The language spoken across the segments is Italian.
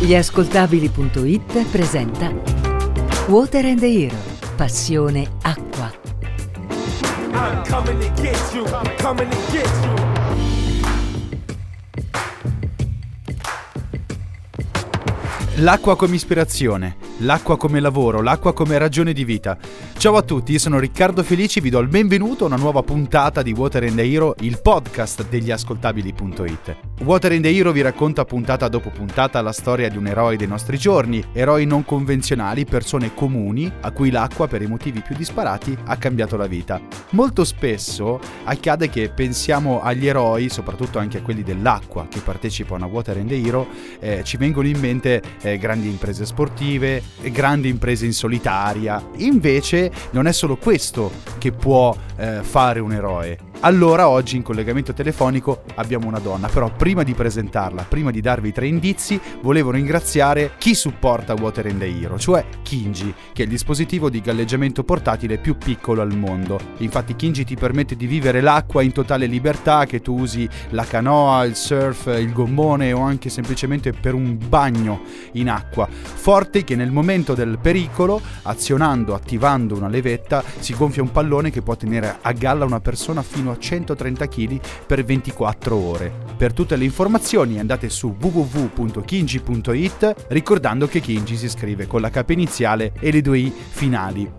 Gli ascoltabili.it presenta Water and the Hero, passione acqua. I'm coming to get you. I'm coming to get you. L'acqua come ispirazione, l'acqua come lavoro, l'acqua come ragione di vita. Ciao a tutti, io sono Riccardo Felici, vi do il benvenuto a una nuova puntata di Water and the Hero, il podcast degli ascoltabili.it. Water and the Hero vi racconta puntata dopo puntata la storia di un eroe dei nostri giorni, eroi non convenzionali, persone comuni a cui l'acqua per i motivi più disparati ha cambiato la vita. Molto spesso accade che pensiamo agli eroi, soprattutto anche a quelli dell'acqua che partecipano a Water and the Hero, eh, ci vengono in mente eh, grandi imprese sportive, grandi imprese in solitaria. Invece non è solo questo che può eh, fare un eroe. Allora oggi in collegamento telefonico abbiamo una donna, però prima di presentarla, prima di darvi tre indizi, volevo ringraziare chi supporta Water and the Hero, cioè Kinji, che è il dispositivo di galleggiamento portatile più piccolo al mondo. Infatti Kinji ti permette di vivere l'acqua in totale libertà, che tu usi la canoa, il surf, il gommone o anche semplicemente per un bagno in acqua. Forte che nel momento del pericolo, azionando, attivando una levetta, si gonfia un pallone che può tenere a galla una persona fino a 130 kg per 24 ore. Per tutte le informazioni andate su www.kinji.it ricordando che Kinji si scrive con la K iniziale e le due I finali.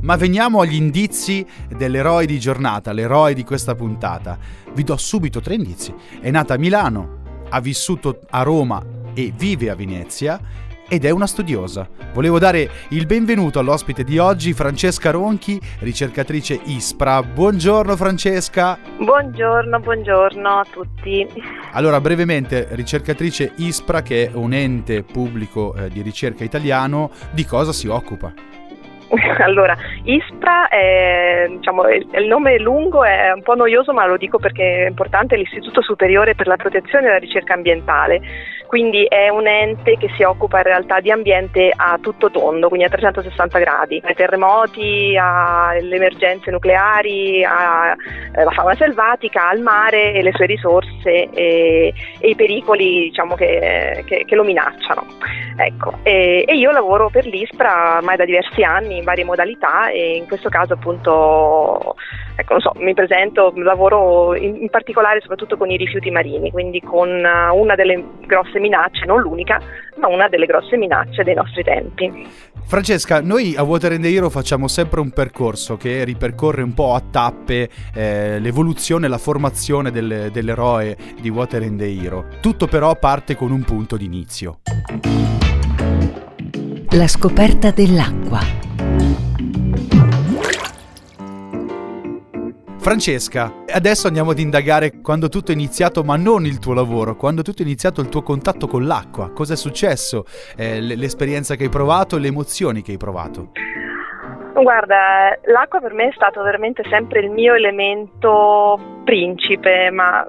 Ma veniamo agli indizi dell'eroe di giornata, l'eroe di questa puntata. Vi do subito tre indizi. È nata a Milano, ha vissuto a Roma e vive a Venezia ed è una studiosa. Volevo dare il benvenuto all'ospite di oggi, Francesca Ronchi, ricercatrice ISPRA. Buongiorno Francesca. Buongiorno, buongiorno a tutti. Allora, brevemente, ricercatrice ISPRA, che è un ente pubblico eh, di ricerca italiano, di cosa si occupa? Allora, ISPRA è, diciamo, il nome è lungo, è un po' noioso, ma lo dico perché è importante, è l'Istituto Superiore per la Protezione e la Ricerca Ambientale. Quindi è un ente che si occupa in realtà di ambiente a tutto tondo, quindi a 360 gradi, ai terremoti, alle emergenze nucleari, alla fauna selvatica, al mare e le sue risorse e, e i pericoli diciamo, che, che- che lo minacciano. Ecco, e, e io lavoro per l'ISPRA ormai da diversi anni in varie modalità e in questo caso appunto ecco, non so, mi presento, lavoro in, in particolare soprattutto con i rifiuti marini, quindi con eh, una delle grosse minacce, non l'unica, ma una delle grosse minacce dei nostri tempi. Francesca, noi a Water and the Hero facciamo sempre un percorso che ripercorre un po' a tappe eh, l'evoluzione, la formazione del- dell'eroe di Water and the Hero. Tutto però parte con un punto d'inizio. La scoperta dell'acqua. Francesca, adesso andiamo ad indagare quando tutto è iniziato, ma non il tuo lavoro, quando tutto è iniziato il tuo contatto con l'acqua. Cosa è successo? Eh, l'esperienza che hai provato, le emozioni che hai provato. Guarda, l'acqua per me è stato veramente sempre il mio elemento principe, ma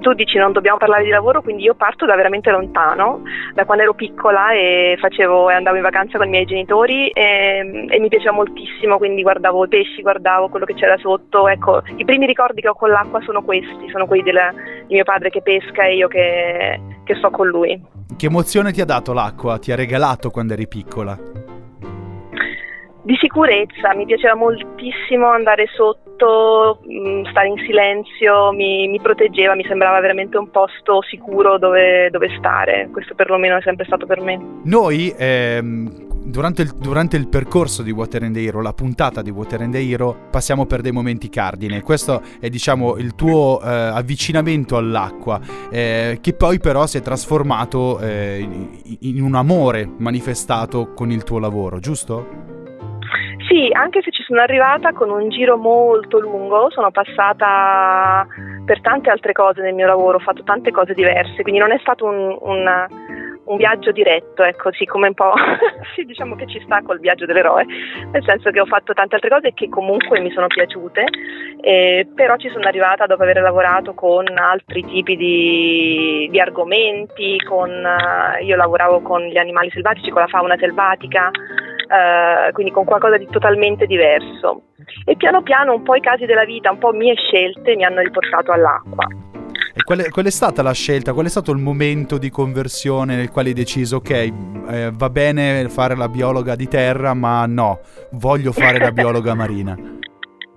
tu dici non dobbiamo parlare di lavoro, quindi io parto da veramente lontano, da quando ero piccola e facevo e andavo in vacanza con i miei genitori e, e mi piaceva moltissimo, quindi guardavo i pesci, guardavo quello che c'era sotto. Ecco, i primi ricordi che ho con l'acqua sono questi, sono quelli della- di mio padre che pesca e io che, che sto con lui. Che emozione ti ha dato l'acqua? Ti ha regalato quando eri piccola? Di sicurezza, mi piaceva moltissimo andare sotto, mh, stare in silenzio, mi, mi proteggeva, mi sembrava veramente un posto sicuro dove, dove stare, questo perlomeno è sempre stato per me. Noi, ehm, durante, il, durante il percorso di Water and the Hero, la puntata di Water and the Hero, passiamo per dei momenti cardine. Questo è, diciamo, il tuo eh, avvicinamento all'acqua, eh, che poi però si è trasformato eh, in, in un amore manifestato con il tuo lavoro, giusto? Sì, anche se ci sono arrivata con un giro molto lungo, sono passata per tante altre cose nel mio lavoro, ho fatto tante cose diverse, quindi non è stato un, un- un viaggio diretto, ecco, sì, come un po', sì, diciamo che ci sta col viaggio dell'eroe, nel senso che ho fatto tante altre cose che comunque mi sono piaciute, eh, però ci sono arrivata dopo aver lavorato con altri tipi di, di argomenti, con, io lavoravo con gli animali selvatici, con la fauna selvatica, eh, quindi con qualcosa di totalmente diverso. E piano piano un po' i casi della vita, un po' mie scelte mi hanno riportato all'acqua. E qual è, qual è, stata la scelta? Qual è stato il momento di conversione nel quale hai deciso, ok, eh, va bene fare la biologa di terra, ma no, voglio fare la biologa marina?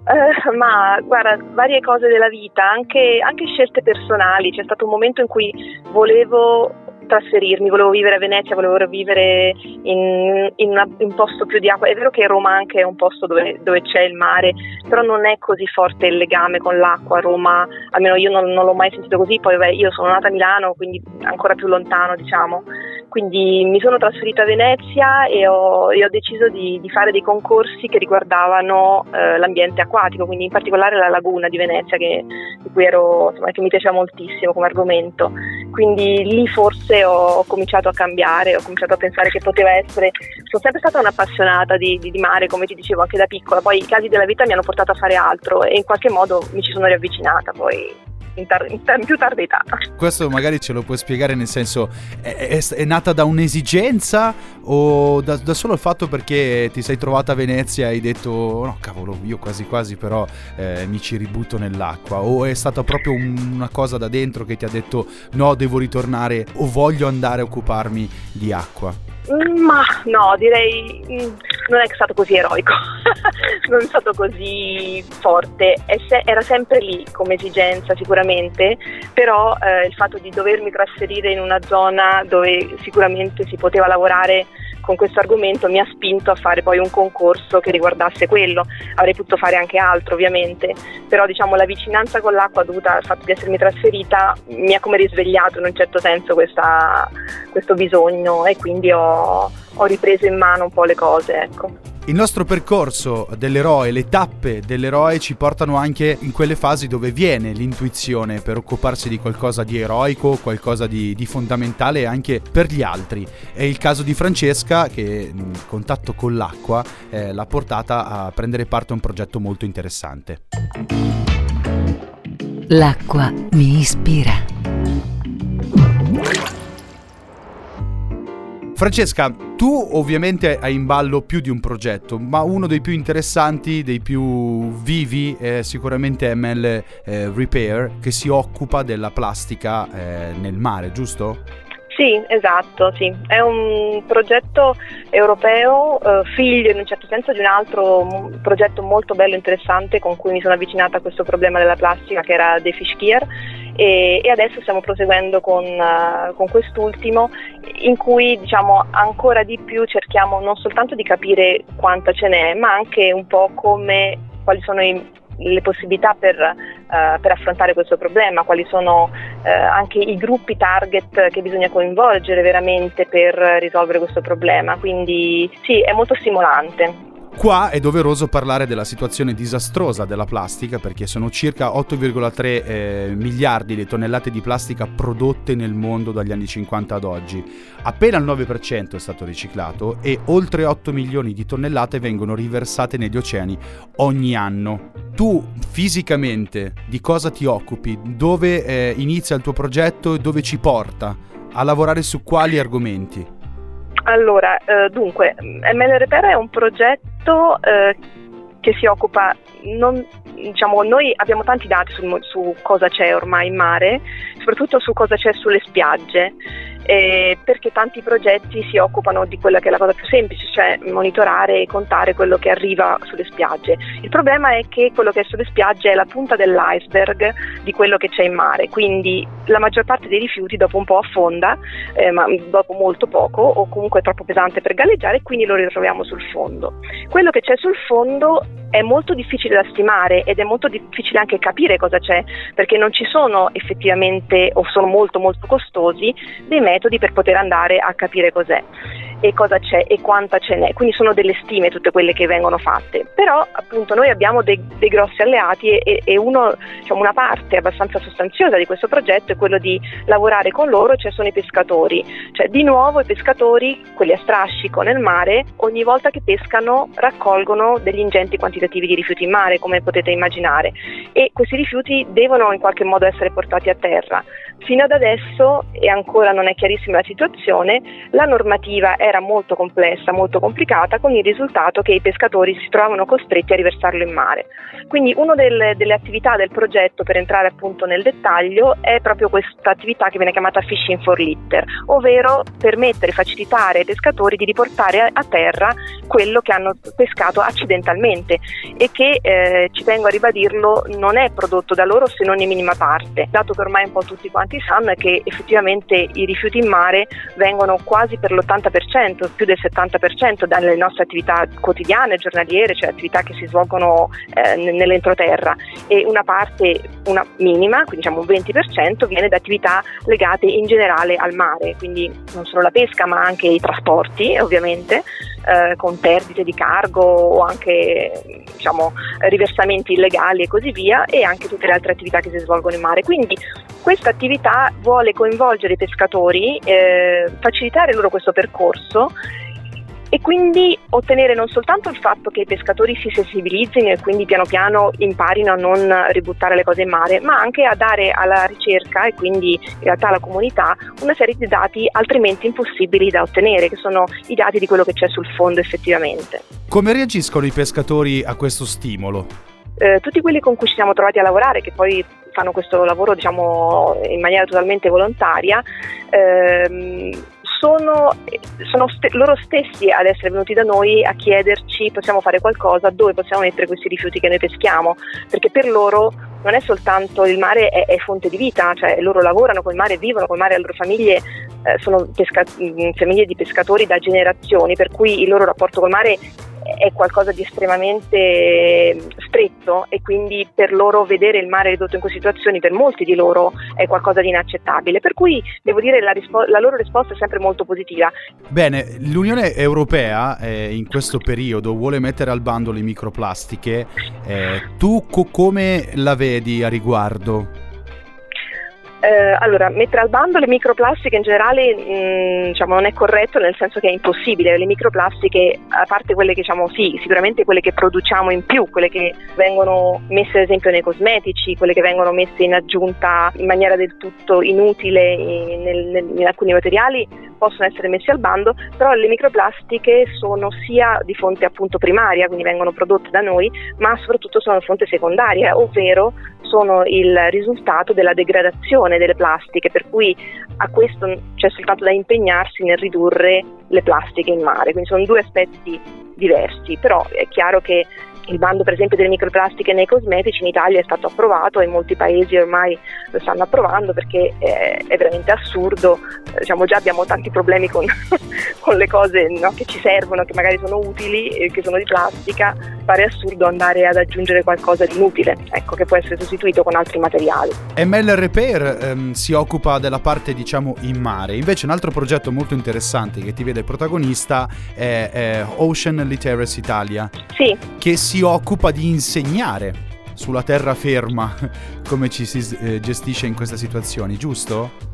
Uh, ma guarda, varie cose della vita, anche, anche, scelte personali. C'è stato un momento in cui volevo trasferirmi, volevo vivere a Venezia, volevo vivere in, in, una, un posto più di acqua. È vero che Roma anche è un posto dove, dove, c'è il mare, però non è così forte il legame con l'acqua. Roma, almeno io non, non l'ho mai sentito così. Poi vabbè, io sono nata a Milano, quindi ancora più lontano, diciamo. Quindi mi sono trasferita a Venezia e ho, e ho deciso di, di, fare dei concorsi che riguardavano eh, l'ambiente acquatico, quindi in particolare la laguna di Venezia che, di cui ero, insomma, che mi piaceva moltissimo come argomento. Quindi lì forse ho, ho, cominciato a cambiare, ho cominciato a pensare che poteva essere... Sono sempre stata un'appassionata di, di, di mare, come ti dicevo anche da piccola, poi i casi della vita mi hanno portato a fare altro e in qualche modo mi ci sono riavvicinata poi in, tar- in, in, più tarda età. Questo magari ce lo puoi spiegare nel senso, è, è, è nata da un'esigenza o da, da, solo il fatto perché ti sei trovata a Venezia e hai detto no cavolo io quasi quasi però eh, mi ci ributto nell'acqua o è stata proprio un, una cosa da dentro che ti ha detto no devo ritornare o voglio andare a occuparmi di acqua? Ma no, direi mm, non è stato così eroico, non è stato così forte, era sempre lì come esigenza sicuramente, però eh, il fatto di dovermi trasferire in una zona dove sicuramente si poteva lavorare con questo argomento mi ha spinto a fare poi un concorso che riguardasse quello. Avrei potuto fare anche altro ovviamente, però diciamo la vicinanza con l'acqua dovuta al fatto di essermi trasferita mi ha come risvegliato in un certo senso questa, questo bisogno e quindi ho, ho ripreso in mano un po' le cose. Ecco. Il nostro percorso dell'eroe, le tappe dell'eroe ci portano anche in quelle fasi dove viene l'intuizione per occuparsi di qualcosa di eroico, qualcosa di, di fondamentale anche per gli altri. È il caso di Francesca che in contatto con l'acqua eh, l'ha portata a prendere parte a un progetto molto interessante. L'acqua mi ispira. Francesca, tu ovviamente hai in ballo più di un progetto, ma uno dei più interessanti, dei più vivi è sicuramente ML eh, Repair che si occupa della plastica eh, nel mare, giusto? Sì, esatto, sì. È un progetto europeo, eh, figlio in un certo senso di un altro progetto molto bello e interessante con cui mi sono avvicinata a questo problema della plastica che era The Fish Gear e, e adesso stiamo proseguendo con, uh, con quest'ultimo in cui diciamo ancora di più cerchiamo non soltanto di capire quanta ce n'è ma anche un po' come quali sono i le possibilità per, uh, per, affrontare questo problema, quali sono uh, anche i gruppi target che bisogna coinvolgere veramente per risolvere questo problema. Quindi sì, è molto stimolante. Qua è doveroso parlare della situazione disastrosa della plastica perché sono circa 8,3 eh, miliardi le tonnellate di plastica prodotte nel mondo dagli anni 50 ad oggi. Appena il 9% è stato riciclato e oltre 8 milioni di tonnellate vengono riversate negli oceani ogni anno. Tu fisicamente di cosa ti occupi? Dove eh, inizia il tuo progetto e dove ci porta? A lavorare su quali argomenti? Allora, eh, dunque, ML Repair è un progetto eh, che si occupa, non, diciamo, noi abbiamo tanti dati su, su cosa c'è ormai in mare, soprattutto su cosa c'è sulle spiagge eh, perché tanti progetti si occupano di quella che è la cosa più semplice, cioè monitorare e contare quello che arriva sulle spiagge. Il problema è che quello che è sulle spiagge è la punta dell'iceberg di quello che c'è in mare, quindi la maggior parte dei rifiuti dopo un po' affonda, eh, ma dopo molto poco o comunque è troppo pesante per galleggiare quindi lo ritroviamo sul fondo. Quello che c'è sul fondo è molto difficile da stimare ed è molto difficile anche capire cosa c'è, perché non ci sono effettivamente o sono molto molto costosi dei metodi per poter andare a capire cos'è e cosa c'è e quanta ce n'è, quindi sono delle stime tutte quelle che vengono fatte, però appunto noi abbiamo dei, dei grossi alleati e, e uno, diciamo, una parte abbastanza sostanziosa di questo progetto è quello di lavorare con loro, cioè sono i pescatori, cioè di nuovo i pescatori, quelli a strascico nel mare, ogni volta che pescano raccolgono degli ingenti quantitativi di rifiuti in mare, come potete immaginare, e questi rifiuti devono in qualche modo essere portati a terra Fino ad adesso, e ancora non è chiarissima la situazione, la normativa era molto complessa, molto complicata, con il risultato che i pescatori si trovavano costretti a riversarlo in mare. Quindi una delle, delle attività del progetto, per entrare appunto nel dettaglio, è proprio questa attività che viene chiamata fishing for litter, ovvero permettere, facilitare ai pescatori di riportare a terra quello che hanno pescato accidentalmente e che, eh, ci tengo a ribadirlo, non è prodotto da loro se non in minima parte, dato che ormai un po' tutti quanti sanno è che effettivamente i rifiuti in mare vengono quasi per l'80%, più del 70% dalle nostre attività quotidiane, giornaliere, cioè attività che si svolgono eh, nell'entroterra. E una parte, una minima, quindi diciamo un 20%, viene da attività legate in generale al mare, quindi non solo la pesca ma anche i trasporti ovviamente, eh, con perdite di cargo o anche diciamo, riversamenti illegali e così via e anche tutte le altre attività che si svolgono in mare. Quindi questa attività vuole coinvolgere i pescatori, eh, facilitare loro questo percorso e quindi ottenere non soltanto il fatto che i pescatori si sensibilizzino e quindi piano piano imparino a non ributtare le cose in mare, ma anche a dare alla ricerca e quindi in realtà alla comunità una serie di dati altrimenti impossibili da ottenere, che sono i dati di quello che c'è sul fondo effettivamente. Come reagiscono i pescatori a questo stimolo? Eh, tutti quelli con cui ci siamo trovati a lavorare, che poi fanno questo lavoro diciamo, in maniera totalmente volontaria, ehm, sono, sono st- loro stessi ad essere venuti da noi a chiederci possiamo fare qualcosa, dove possiamo mettere questi rifiuti che noi peschiamo, perché per loro non è soltanto il mare è, è fonte di vita, cioè loro lavorano col mare, vivono col mare, le loro famiglie eh, sono pesca- famiglie di pescatori da generazioni, per cui il loro rapporto col mare è qualcosa di estremamente stretto e quindi per loro vedere il mare ridotto in queste situazioni, per molti di loro, è qualcosa di inaccettabile. Per cui devo dire la, rispo- la loro risposta è sempre molto positiva. Bene, l'Unione Europea eh, in questo periodo vuole mettere al bando le microplastiche. Eh, tu co- come la vedi a riguardo? Eh, allora, mettere al bando le microplastiche in generale mh, mm, diciamo, non è corretto nel senso che è impossibile. Le microplastiche, a parte quelle che diciamo sì, sicuramente quelle che produciamo in più, quelle che vengono messe ad esempio nei cosmetici, quelle che vengono messe in aggiunta in maniera del tutto inutile in, in, in alcuni materiali, possono essere messe al bando, però le microplastiche sono sia di fonte appunto primaria, quindi vengono prodotte da noi, ma soprattutto sono fonte secondaria, ovvero sono il risultato della degradazione delle plastiche, per cui a questo c'è soltanto da impegnarsi nel ridurre le plastiche in mare, quindi sono due aspetti diversi, però è chiaro che il bando per esempio delle microplastiche nei cosmetici in Italia è stato approvato e molti paesi ormai lo stanno approvando perché è, veramente assurdo, diciamo già abbiamo tanti problemi con, con le cose no, che ci servono, che magari sono utili che sono di plastica, pare assurdo andare ad aggiungere qualcosa di inutile, ecco, che può essere sostituito con altri materiali. ML Repair ehm, si occupa della parte diciamo in mare, invece un altro progetto molto interessante che ti vede protagonista è, è Ocean Literacy Italia, sì. che si occupa di insegnare sulla terraferma come ci si eh, gestisce in queste situazioni, giusto?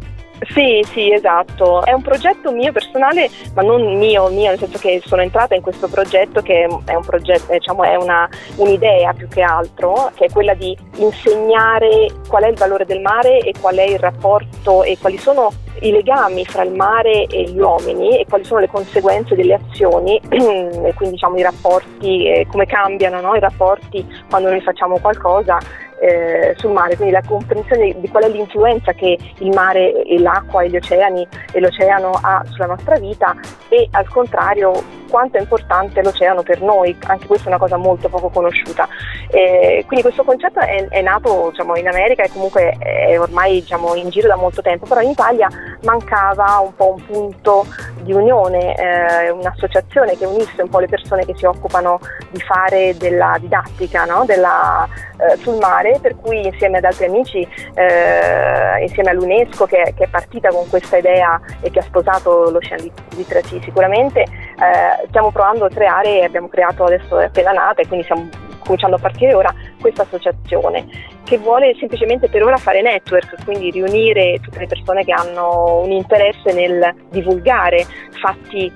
Sì, sì, esatto. È un progetto mio personale, ma non mio, mio nel senso che sono entrata in questo progetto che è un progetto, diciamo, è una, un'idea più che altro, che è quella di insegnare qual è il valore del mare e qual è il rapporto e quali sono i legami fra il mare e gli uomini e quali sono le conseguenze delle azioni e quindi diciamo i rapporti, eh, come cambiano no? i rapporti quando noi facciamo qualcosa eh, sul mare, quindi la comprensione di qual è l'influenza che il mare e l'acqua e gli oceani e l'oceano ha sulla nostra vita e al contrario quanto è importante l'oceano per noi, anche questa è una cosa molto poco conosciuta. Eh, quindi questo concetto è, è nato diciamo, in America e comunque è ormai diciamo, in giro da molto tempo, però in Italia mancava un po' un punto di unione, eh, un'associazione che unisse un po' le persone che si occupano di fare della didattica no? della, eh, sul mare, per cui insieme ad altri amici, eh, insieme all'UNESCO che, che, è partita con questa idea e che ha sposato l'Ocean Literacy sicuramente, eh, stiamo provando a creare, abbiamo creato adesso è appena nata e quindi stiamo cominciando a partire ora questa associazione che vuole semplicemente per ora fare network, quindi riunire tutte le persone che hanno un interesse nel divulgare fatti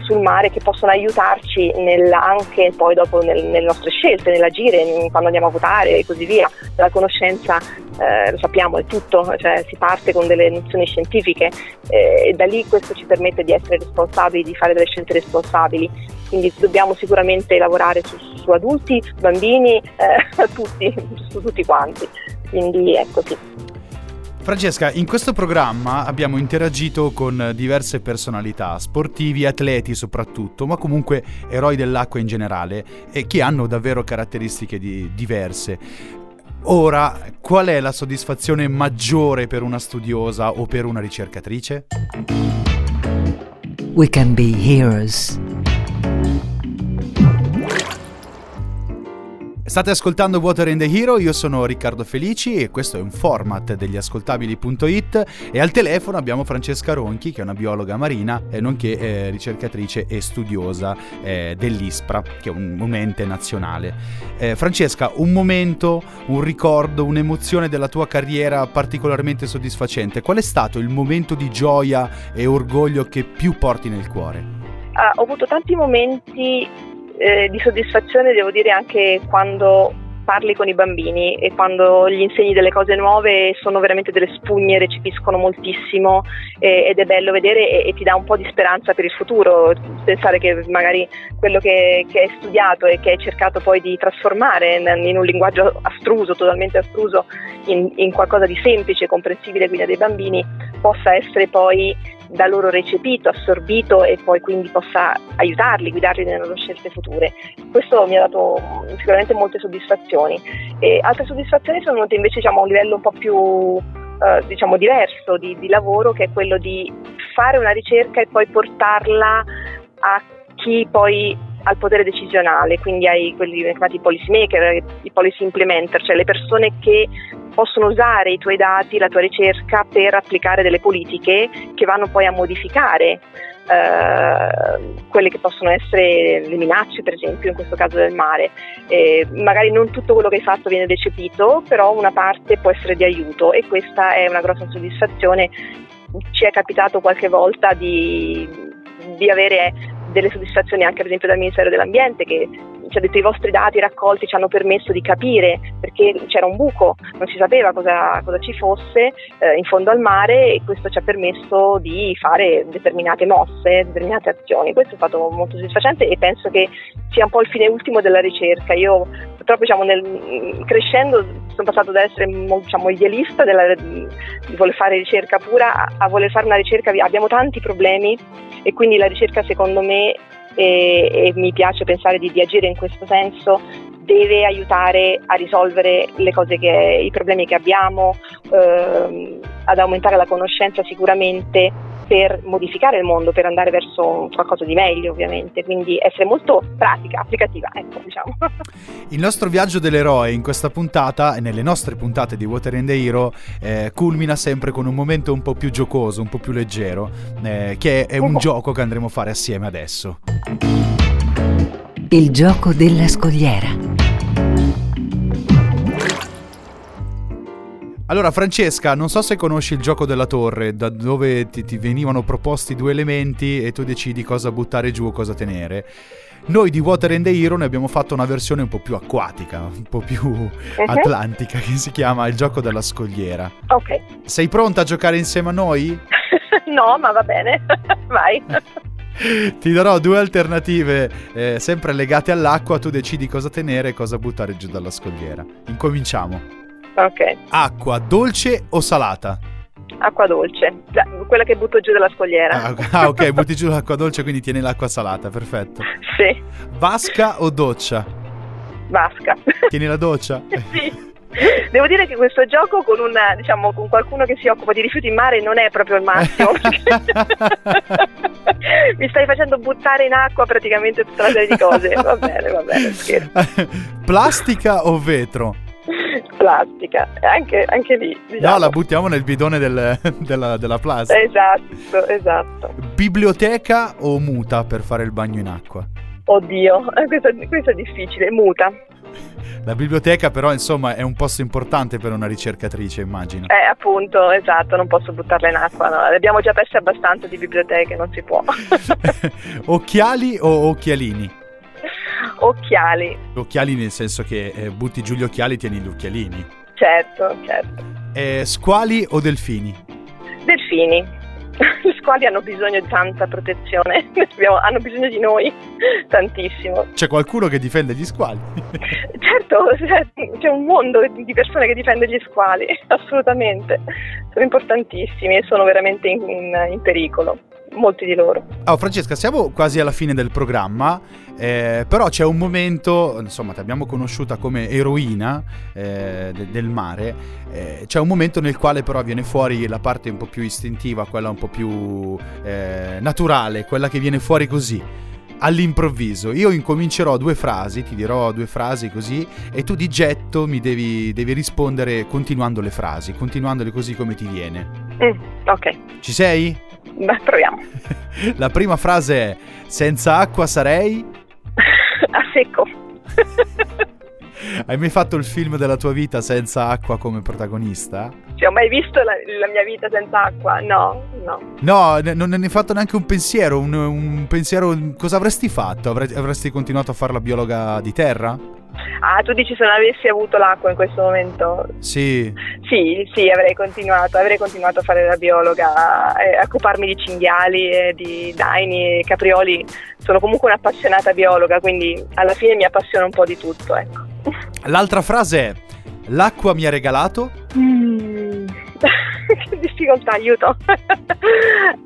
sul mare che possono aiutarci nel, anche poi dopo nel, nelle nostre scelte, nell'agire, quando andiamo a votare e così via, la conoscenza eh, lo sappiamo, è tutto, cioè si parte con delle nozioni scientifiche eh, e da lì questo ci permette di essere responsabili, di fare delle scelte responsabili. Quindi dobbiamo sicuramente lavorare su, su adulti, bambini, eh, tutti, su tutti quanti. Quindi è così. Francesca, in questo programma abbiamo interagito con diverse personalità, sportivi, atleti soprattutto, ma comunque eroi dell'acqua in generale, e che hanno davvero caratteristiche di- diverse. Ora, qual è la soddisfazione maggiore per una studiosa o per una ricercatrice? We can be heroes. State ascoltando Water in the Hero, io sono Riccardo Felici e questo è un format degli ascoltabili.it e al telefono abbiamo Francesca Ronchi che è una biologa marina e nonché eh, ricercatrice e studiosa eh, dell'ISPRA che è un, un ente nazionale. Eh, Francesca, un momento, un ricordo, un'emozione della tua carriera particolarmente soddisfacente, qual è stato il momento di gioia e orgoglio che più porti nel cuore? Ah, ho avuto tanti momenti eh, di soddisfazione devo dire anche quando parli con i bambini e quando gli insegni delle cose nuove sono veramente delle spugne, recepiscono moltissimo eh, ed è bello vedere e, e, ti dà un po' di speranza per il futuro, pensare che magari quello che, che hai studiato e che hai cercato poi di trasformare in, in un linguaggio astruso, totalmente astruso, in, in qualcosa di semplice, comprensibile quindi dei bambini, possa essere poi da loro recepito, assorbito e poi quindi possa aiutarli, guidarli nelle loro scelte future. Questo mi ha dato sicuramente molte soddisfazioni. E altre soddisfazioni sono venute invece diciamo, a un livello un po' più eh, diciamo, diverso di, di lavoro, che è quello di fare una ricerca e poi portarla a chi poi ha il potere decisionale, quindi ai quelli chiamati policy maker, i policy implementer, cioè le persone che possono usare i tuoi dati, la tua ricerca per applicare delle politiche che vanno poi a modificare eh, quelle che possono essere le minacce, per esempio, in questo caso del mare. Eh, magari non tutto quello che hai fatto viene recepito, però una parte può essere di aiuto e questa è una grossa soddisfazione. Ci è capitato qualche volta di, di avere delle soddisfazioni anche per esempio dal Ministero dell'Ambiente che ci ha detto i vostri dati raccolti ci hanno permesso di capire perché c'era un buco, non si sapeva cosa, cosa ci fosse eh, in fondo al mare e questo ci ha permesso di fare determinate mosse, determinate azioni. Questo è stato molto soddisfacente e penso che sia un po' il fine ultimo della ricerca. Io purtroppo diciamo, nel, crescendo sono passato da essere diciamo, idealista della, di voler fare ricerca pura a, a voler fare una ricerca, abbiamo tanti problemi e quindi la ricerca secondo me e, e mi piace pensare di, di, agire in questo senso, deve aiutare a risolvere che, i problemi che abbiamo, ehm, ad aumentare la conoscenza sicuramente per modificare il mondo, per andare verso qualcosa di meglio ovviamente, quindi essere molto pratica, applicativa, ecco diciamo. Il nostro viaggio dell'eroe in questa puntata e nelle nostre puntate di Water and the Hero eh, culmina sempre con un momento un po' più giocoso, un po' più leggero, eh, che è un oh. gioco che andremo a fare assieme adesso. Il gioco della scogliera. Allora, Francesca, non so se conosci il gioco della torre, da dove ti, ti, venivano proposti due elementi e tu decidi cosa buttare giù o cosa tenere. Noi di Water and the Hero ne abbiamo fatto una versione un po' più acquatica, un po' più uh-huh. atlantica, che si chiama il gioco della scogliera. Ok. Sei pronta a giocare insieme a noi? no, ma va bene, vai. Ti darò due alternative eh, sempre legate all'acqua, tu decidi cosa tenere e cosa buttare giù dalla scogliera. Incominciamo. Ok. Acqua dolce o salata? Acqua dolce, quella che butto giù dalla scogliera. Ah, ah ok, butti giù l'acqua dolce, quindi tieni l'acqua salata, perfetto. Sì. Vasca o doccia? Vasca. Tieni la doccia? sì. Devo dire che questo gioco con, una, diciamo, con qualcuno che si occupa di rifiuti in mare non è proprio il massimo. Mi stai facendo buttare in acqua praticamente tutta una serie di cose. Va bene, va bene, scherzo. Plastica o vetro? Plastica, anche, anche lì. Diciamo. No, la buttiamo nel bidone del, della, della plastica. Esatto, esatto. Biblioteca o muta per fare il bagno in acqua? Oddio, questo, questo è difficile, muta. La biblioteca però insomma è un posto importante per una ricercatrice immagino. Eh appunto, esatto, non posso buttarla in acqua, no. abbiamo già perse abbastanza di biblioteche, non si può. Occhiali o occhialini? Occhiali. Occhiali nel senso che eh, butti giù gli occhiali, tieni gli occhialini. Certo, certo. Eh, squali o delfini? Delfini. Gli squali hanno bisogno di tanta protezione, hanno bisogno di noi tantissimo. C'è qualcuno che difende gli squali? Certo, c'è- c'è un mondo di persone che difende gli squali, assolutamente. Sono importantissimi e sono veramente in, in- in pericolo, molti di loro. Oh, Francesca, siamo quasi alla fine del programma, eh, però c'è un momento, insomma, ti abbiamo conosciuta come eroina eh, de- del mare, eh, c'è un momento nel quale però viene fuori la parte un po' più istintiva, quella un po' più eh, naturale, quella che viene fuori così. All'improvviso, io incomincerò due frasi, ti dirò due frasi così, e tu di getto mi devi, devi rispondere continuando le frasi, continuandole così come ti viene. Mm, ok, Ci sei? Beh, proviamo. La prima frase è: Senza acqua sarei. A secco. Hai mai fatto il film della tua vita senza acqua come protagonista? Cioè, ho mai visto la, la mia vita senza acqua? No, no. No, ne- non ne hai fatto neanche un pensiero. Un, un pensiero. Cosa avresti fatto? Avre- avresti continuato a fare la biologa di terra? Ah, tu dici se non avessi avuto l'acqua in questo momento? Sì. Sì, sì, avrei continuato, avrei continuato a fare la biologa, eh, a occuparmi di cinghiali, e di daini e caprioli. Sono comunque un'appassionata biologa, quindi alla fine mi appassiona un po' di tutto, ecco. L'altra frase è: L'acqua mi ha regalato. Mm. che difficoltà, aiuto.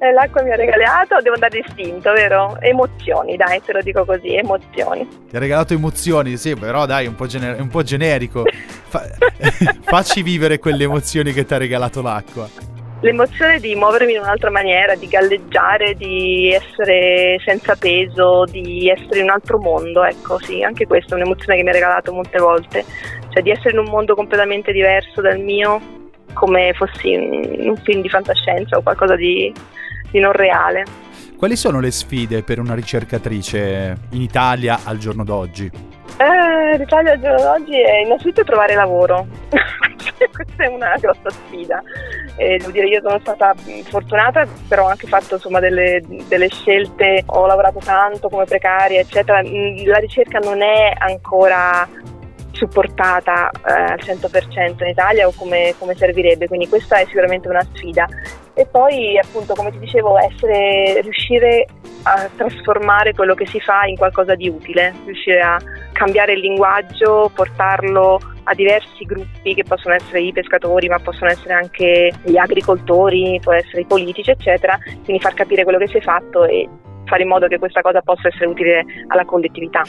Eh, L'acqua mi ha regalato, devo andare distinto, vero? Emozioni, dai, te lo dico così, emozioni. Ti ha regalato emozioni, sì, però dai, un po', gener- un po' generico. Fa- facci vivere quelle emozioni che ti ha regalato l'acqua. L'emozione di muovermi in un'altra maniera, di galleggiare, di essere senza peso, di essere in un altro mondo, ecco sì, anche questa è un'emozione che mi ha regalato molte volte, cioè di essere in un mondo completamente diverso dal mio, come fossi un film di fantascienza o qualcosa di, di non reale. Quali sono le sfide per una ricercatrice in Italia al giorno d'oggi? Eh, l'Italia al giorno d'oggi è innanzitutto trovare lavoro. Questa è una grossa sfida. Eh, devo dire, io sono stata fortunata, però ho anche fatto insomma, delle, delle scelte, ho lavorato tanto come precaria, eccetera. La ricerca non è ancora supportata eh, al 100% in Italia o come, come servirebbe, quindi questa è sicuramente una sfida. E poi appunto come ti dicevo essere, riuscire a trasformare quello che si fa in qualcosa di utile, riuscire a cambiare il linguaggio, portarlo a diversi gruppi che possono essere i pescatori ma possono essere anche gli agricoltori, può essere i politici eccetera, quindi far capire quello che si è fatto e fare in modo che questa cosa possa essere utile alla collettività.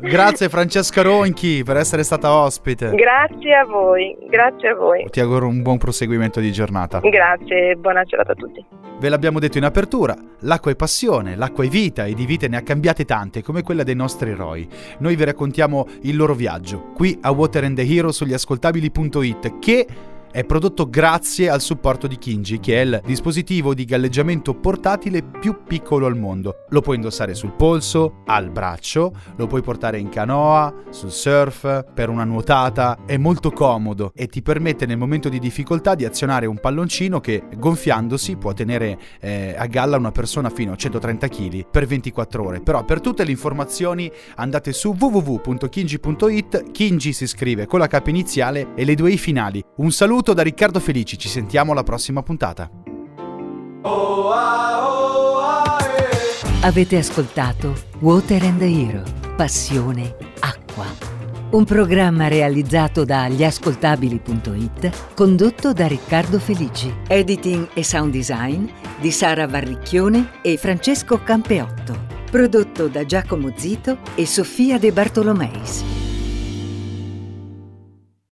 Grazie Francesca Ronchi per essere stata ospite. Grazie a voi, grazie a voi. Ti auguro un buon proseguimento di giornata. Grazie buona giornata a tutti. Ve l'abbiamo detto in apertura, l'acqua è passione, l'acqua è vita e di vite ne ha cambiate tante come quella dei nostri eroi. Noi vi raccontiamo il loro viaggio, qui a Water and the Hero sugli ascoltabili.it che è prodotto grazie al supporto di Kinji, che è il dispositivo di galleggiamento portatile più piccolo al mondo. Lo puoi indossare sul polso, al braccio, lo puoi portare in canoa, sul surf, per una nuotata. È molto comodo e ti permette nel momento di difficoltà di azionare un palloncino che gonfiandosi può tenere eh, a galla una persona fino a 130 kg per 24 ore. Però per tutte le informazioni andate su www.kinji.it. Kinji si scrive con la K iniziale e le due I finali. Un saluto da Riccardo Felici, ci sentiamo alla prossima puntata. Avete ascoltato Water and Hero, passione acqua. Un programma realizzato da gliascoltabili.it, condotto da Riccardo Felici. Editing e sound design di Sara Varricchione e Francesco Campeotto. Prodotto da Giacomo Zito e Sofia De Bartolomeis.